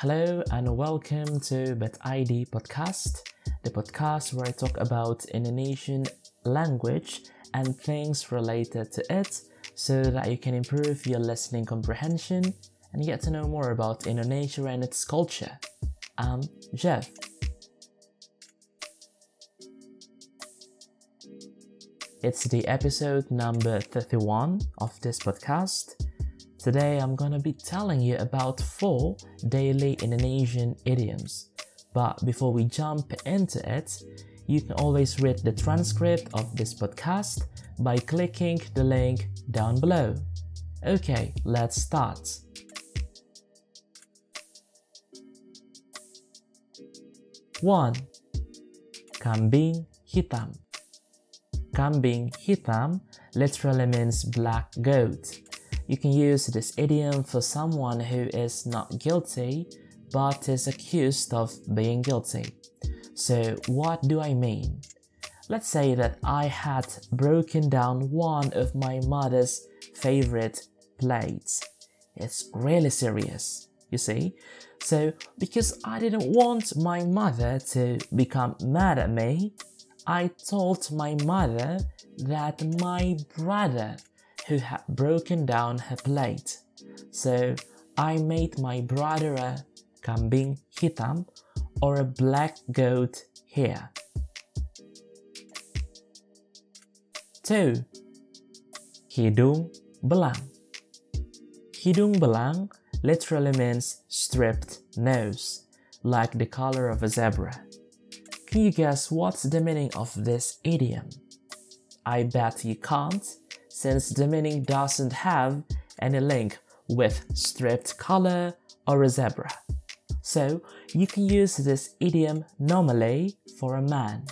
Hello and welcome to Bet ID podcast, the podcast where I talk about Indonesian language and things related to it so that you can improve your listening comprehension and get to know more about Indonesia and its culture. I'm Jeff. It's the episode number 31 of this podcast. Today I'm gonna be telling you about four daily Indonesian idioms. But before we jump into it, you can always read the transcript of this podcast by clicking the link down below. Okay, let's start. 1. Kambing hitam Kambing hitam literally means black goat. You can use this idiom for someone who is not guilty but is accused of being guilty. So, what do I mean? Let's say that I had broken down one of my mother's favorite plates. It's really serious, you see? So, because I didn't want my mother to become mad at me, I told my mother that my brother who had broken down her plate. So I made my brother a kambing hitam or a black goat here. 2. Hidung belang. Hidung belang literally means stripped nose, like the color of a zebra. Can you guess what's the meaning of this idiom? I bet you can't, since the meaning doesn't have any link with stripped color or a zebra. So you can use this idiom normally for a man.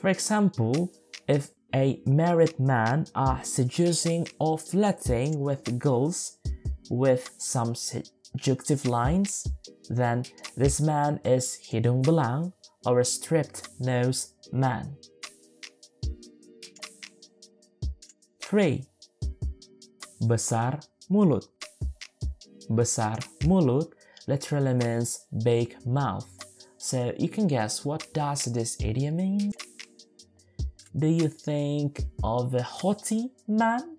For example, if a married man are seducing or flirting with girls with some seductive lines, then this man is hidung belang or a stripped nose man. 3. Besar mulut. Besar mulut literally means big mouth. So you can guess what does this idiom mean? Do you think of a haughty man?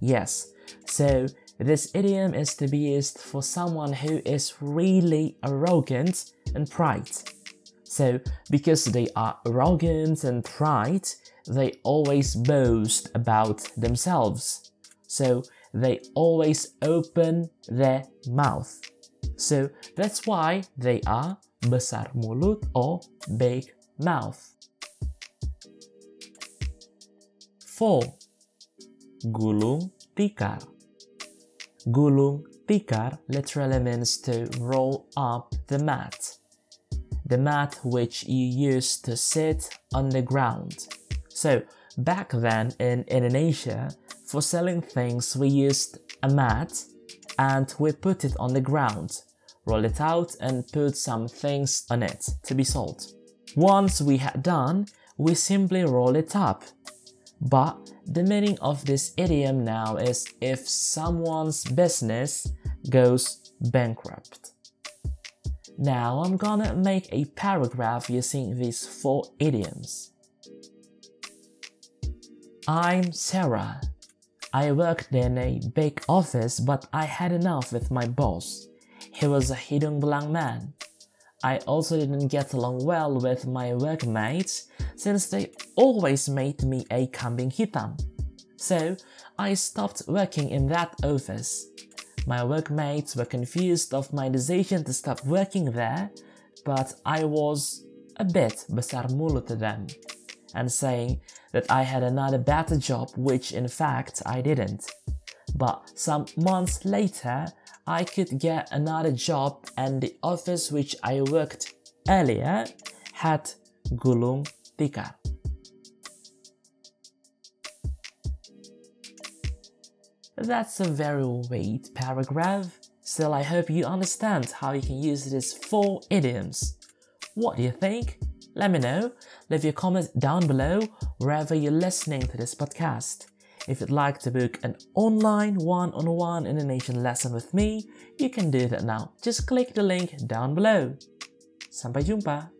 Yes. So this idiom is to be used for someone who is really arrogant and pride. So, because they are arrogant and pride, they always boast about themselves. So, they always open their mouth. So, that's why they are besar mulut or big mouth. 4. Gulung tikar. Gulung tikar literally means to roll up the mat the mat which you use to sit on the ground. So, back then in Indonesia, for selling things, we used a mat and we put it on the ground, roll it out, and put some things on it to be sold. Once we had done, we simply roll it up. But the meaning of this idiom now is if someone's business goes bankrupt. Now I'm gonna make a paragraph using these four idioms. I'm Sarah. I worked in a big office, but I had enough with my boss. He was a hidung belang man. I also didn't get along well with my workmates since they always made me a kambing hitam. So I stopped working in that office. My workmates were confused of my decision to stop working there, but I was a bit besar mulut to them and saying that I had another better job, which in fact I didn't. But some months later, I could get another job and the office which I worked earlier had gulung tikar. That's a very weight paragraph. Still, I hope you understand how you can use these four idioms. What do you think? Let me know. Leave your comments down below wherever you're listening to this podcast. If you'd like to book an online one-on-one Indonesian lesson with me, you can do that now. Just click the link down below. Sampai jumpa.